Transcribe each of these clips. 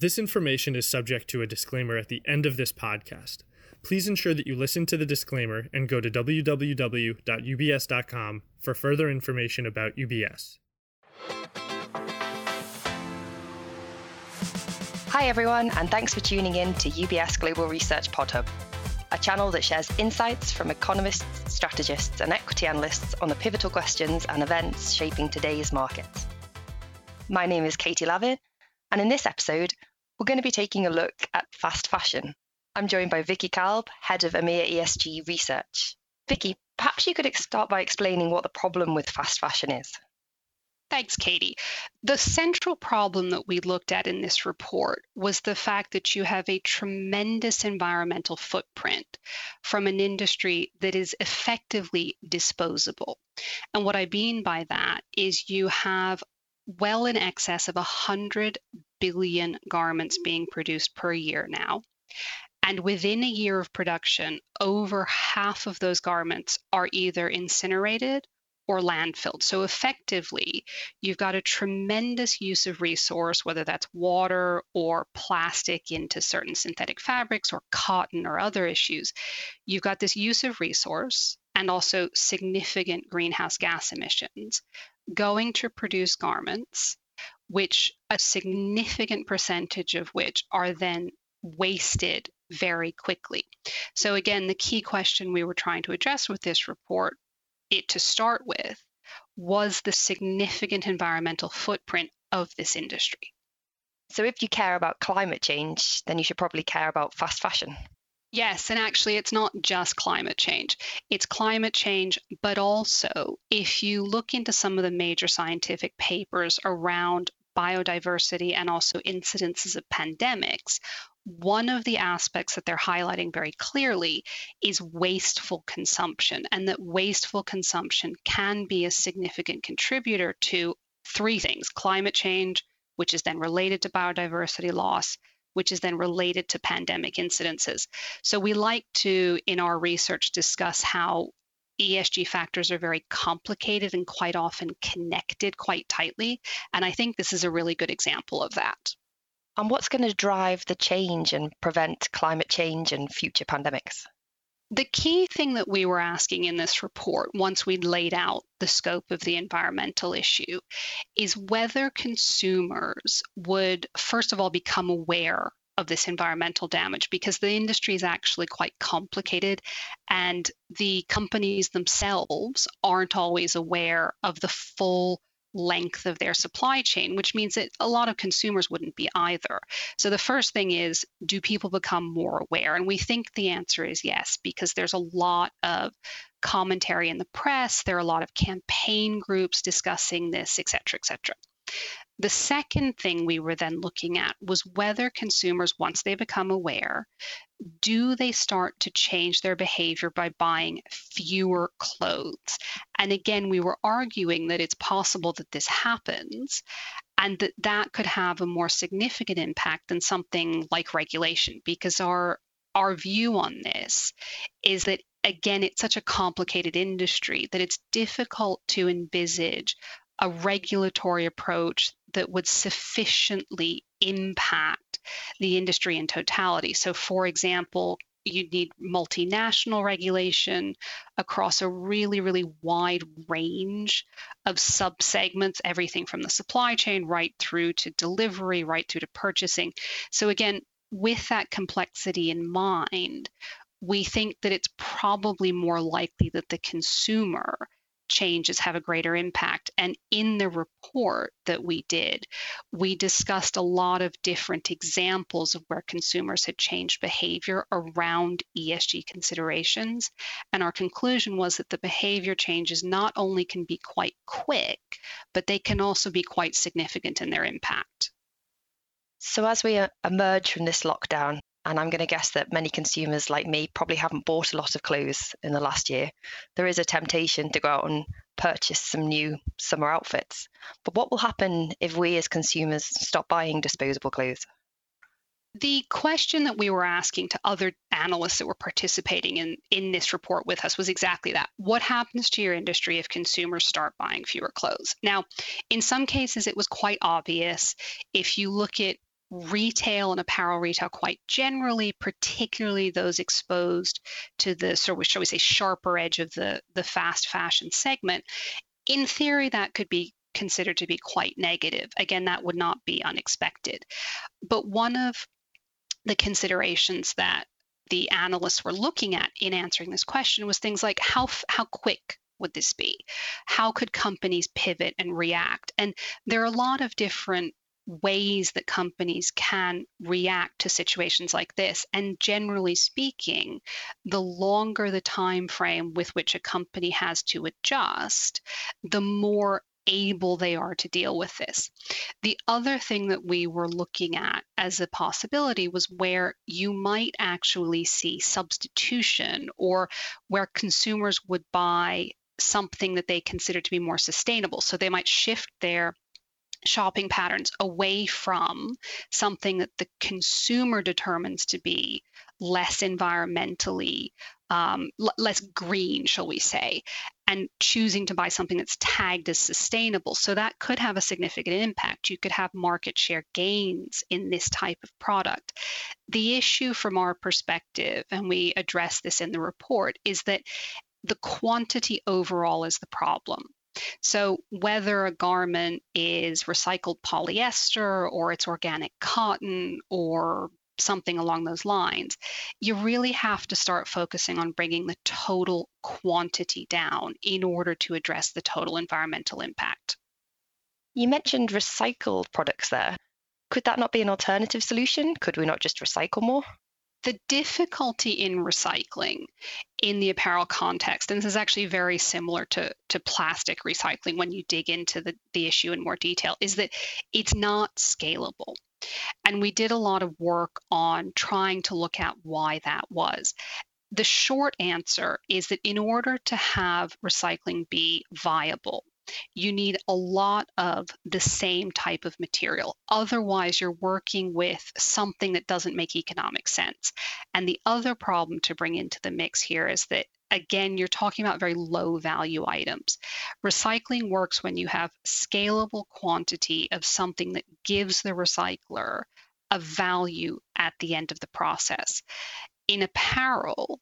This information is subject to a disclaimer at the end of this podcast. Please ensure that you listen to the disclaimer and go to www.ubs.com for further information about UBS. Hi, everyone, and thanks for tuning in to UBS Global Research Pod Hub, a channel that shares insights from economists, strategists, and equity analysts on the pivotal questions and events shaping today's markets. My name is Katie Lavin, and in this episode, we're going to be taking a look at fast fashion. I'm joined by Vicky Kalb, Head of EMEA ESG Research. Vicky, perhaps you could start by explaining what the problem with fast fashion is. Thanks, Katie. The central problem that we looked at in this report was the fact that you have a tremendous environmental footprint from an industry that is effectively disposable. And what I mean by that is you have well in excess of 100 billion garments being produced per year now. And within a year of production, over half of those garments are either incinerated or landfilled. So effectively, you've got a tremendous use of resource, whether that's water or plastic into certain synthetic fabrics or cotton or other issues. You've got this use of resource and also significant greenhouse gas emissions going to produce garments, which a significant percentage of which are then wasted very quickly. So, again, the key question we were trying to address with this report it to start with was the significant environmental footprint of this industry. So, if you care about climate change, then you should probably care about fast fashion. Yes, and actually, it's not just climate change. It's climate change, but also if you look into some of the major scientific papers around biodiversity and also incidences of pandemics, one of the aspects that they're highlighting very clearly is wasteful consumption, and that wasteful consumption can be a significant contributor to three things climate change, which is then related to biodiversity loss, which is then related to pandemic incidences. So we like to, in our research, discuss how ESG factors are very complicated and quite often connected quite tightly. And I think this is a really good example of that. And what's going to drive the change and prevent climate change and future pandemics? The key thing that we were asking in this report, once we'd laid out the scope of the environmental issue, is whether consumers would, first of all, become aware of this environmental damage because the industry is actually quite complicated and the companies themselves aren't always aware of the full length of their supply chain, which means that a lot of consumers wouldn't be either. So the first thing is do people become more aware? And we think the answer is yes, because there's a lot of commentary in the press, there are a lot of campaign groups discussing this, et cetera, et cetera. The second thing we were then looking at was whether consumers, once they become aware, do they start to change their behavior by buying fewer clothes? And again, we were arguing that it's possible that this happens and that that could have a more significant impact than something like regulation because our our view on this is that again it's such a complicated industry that it's difficult to envisage a regulatory approach that would sufficiently impact the industry in totality. So, for example, you need multinational regulation across a really, really wide range of subsegments, everything from the supply chain right through to delivery, right through to purchasing. So, again, with that complexity in mind, we think that it's probably more likely that the consumer changes have a greater impact. And in the report that we did, we discussed a lot of different examples of where consumers had changed behavior around ESG considerations. And our conclusion was that the behavior changes not only can be quite quick, but they can also be quite significant in their impact. So, as we uh, emerge from this lockdown, and I'm going to guess that many consumers like me probably haven't bought a lot of clothes in the last year. There is a temptation to go out and purchase some new summer outfits. But what will happen if we as consumers stop buying disposable clothes? The question that we were asking to other analysts that were participating in, in this report with us was exactly that. What happens to your industry if consumers start buying fewer clothes? Now, in some cases, it was quite obvious. If you look at retail and apparel retail quite generally, particularly those exposed to the sort of shall we say sharper edge of the the fast fashion segment, in theory that could be considered to be quite negative. Again, that would not be unexpected. But one of the considerations that the analysts were looking at in answering this question was things like how how quick would this be? How could companies pivot and react? And there are a lot of different ways that companies can react to situations like this and generally speaking the longer the time frame with which a company has to adjust the more able they are to deal with this. The other thing that we were looking at as a possibility was where you might actually see substitution or where consumers would buy something that they consider to be more sustainable. So they might shift their shopping patterns away from something that the consumer determines to be less environmentally um, l- less green shall we say and choosing to buy something that's tagged as sustainable. So that could have a significant impact. You could have market share gains in this type of product. The issue from our perspective and we address this in the report is that the quantity overall is the problem so, whether a garment is recycled polyester or it's organic cotton or something along those lines, you really have to start focusing on bringing the total quantity down in order to address the total environmental impact. You mentioned recycled products there. Could that not be an alternative solution? Could we not just recycle more? The difficulty in recycling in the apparel context, and this is actually very similar to, to plastic recycling when you dig into the, the issue in more detail, is that it's not scalable. And we did a lot of work on trying to look at why that was. The short answer is that in order to have recycling be viable, you need a lot of the same type of material. Otherwise, you're working with something that doesn't make economic sense. And the other problem to bring into the mix here is that again, you're talking about very low value items. Recycling works when you have scalable quantity of something that gives the recycler a value at the end of the process. In apparel,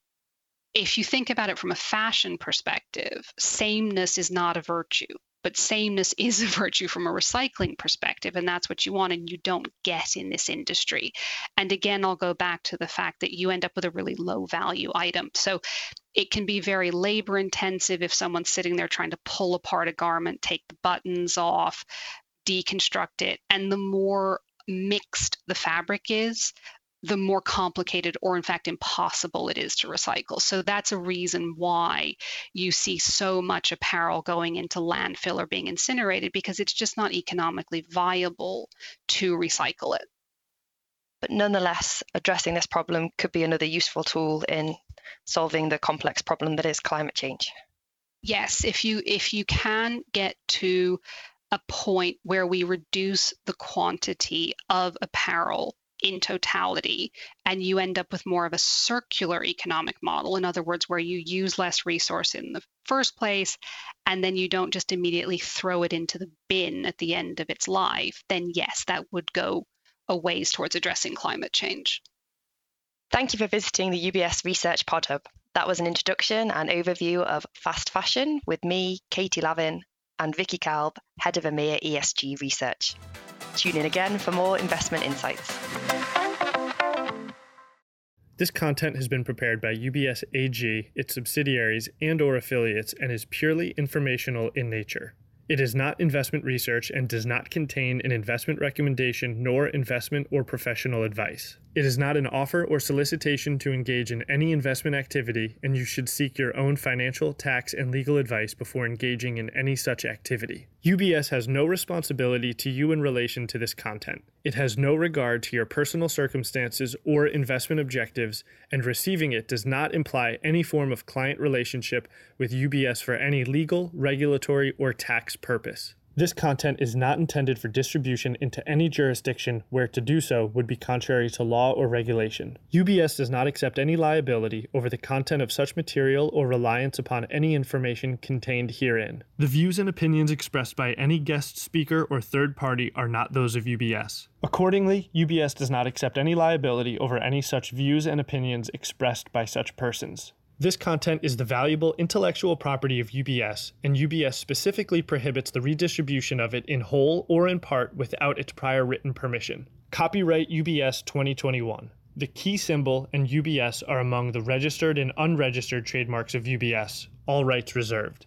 if you think about it from a fashion perspective, sameness is not a virtue, but sameness is a virtue from a recycling perspective, and that's what you want, and you don't get in this industry. And again, I'll go back to the fact that you end up with a really low value item. So it can be very labor intensive if someone's sitting there trying to pull apart a garment, take the buttons off, deconstruct it, and the more mixed the fabric is, the more complicated or in fact impossible it is to recycle. So that's a reason why you see so much apparel going into landfill or being incinerated because it's just not economically viable to recycle it. But nonetheless, addressing this problem could be another useful tool in solving the complex problem that is climate change. Yes, if you if you can get to a point where we reduce the quantity of apparel in totality and you end up with more of a circular economic model in other words where you use less resource in the first place and then you don't just immediately throw it into the bin at the end of its life then yes that would go a ways towards addressing climate change. Thank you for visiting the ubs research pod hub. That was an introduction and overview of fast fashion with me katie lavin and vicky kalb head of emea esg research Tune in again for more investment insights. This content has been prepared by UBS AG, its subsidiaries, and or affiliates and is purely informational in nature. It is not investment research and does not contain an investment recommendation nor investment or professional advice. It is not an offer or solicitation to engage in any investment activity, and you should seek your own financial, tax, and legal advice before engaging in any such activity. UBS has no responsibility to you in relation to this content. It has no regard to your personal circumstances or investment objectives, and receiving it does not imply any form of client relationship with UBS for any legal, regulatory, or tax purpose. This content is not intended for distribution into any jurisdiction where to do so would be contrary to law or regulation. UBS does not accept any liability over the content of such material or reliance upon any information contained herein. The views and opinions expressed by any guest speaker or third party are not those of UBS. Accordingly, UBS does not accept any liability over any such views and opinions expressed by such persons. This content is the valuable intellectual property of UBS, and UBS specifically prohibits the redistribution of it in whole or in part without its prior written permission. Copyright UBS 2021. The key symbol and UBS are among the registered and unregistered trademarks of UBS, all rights reserved.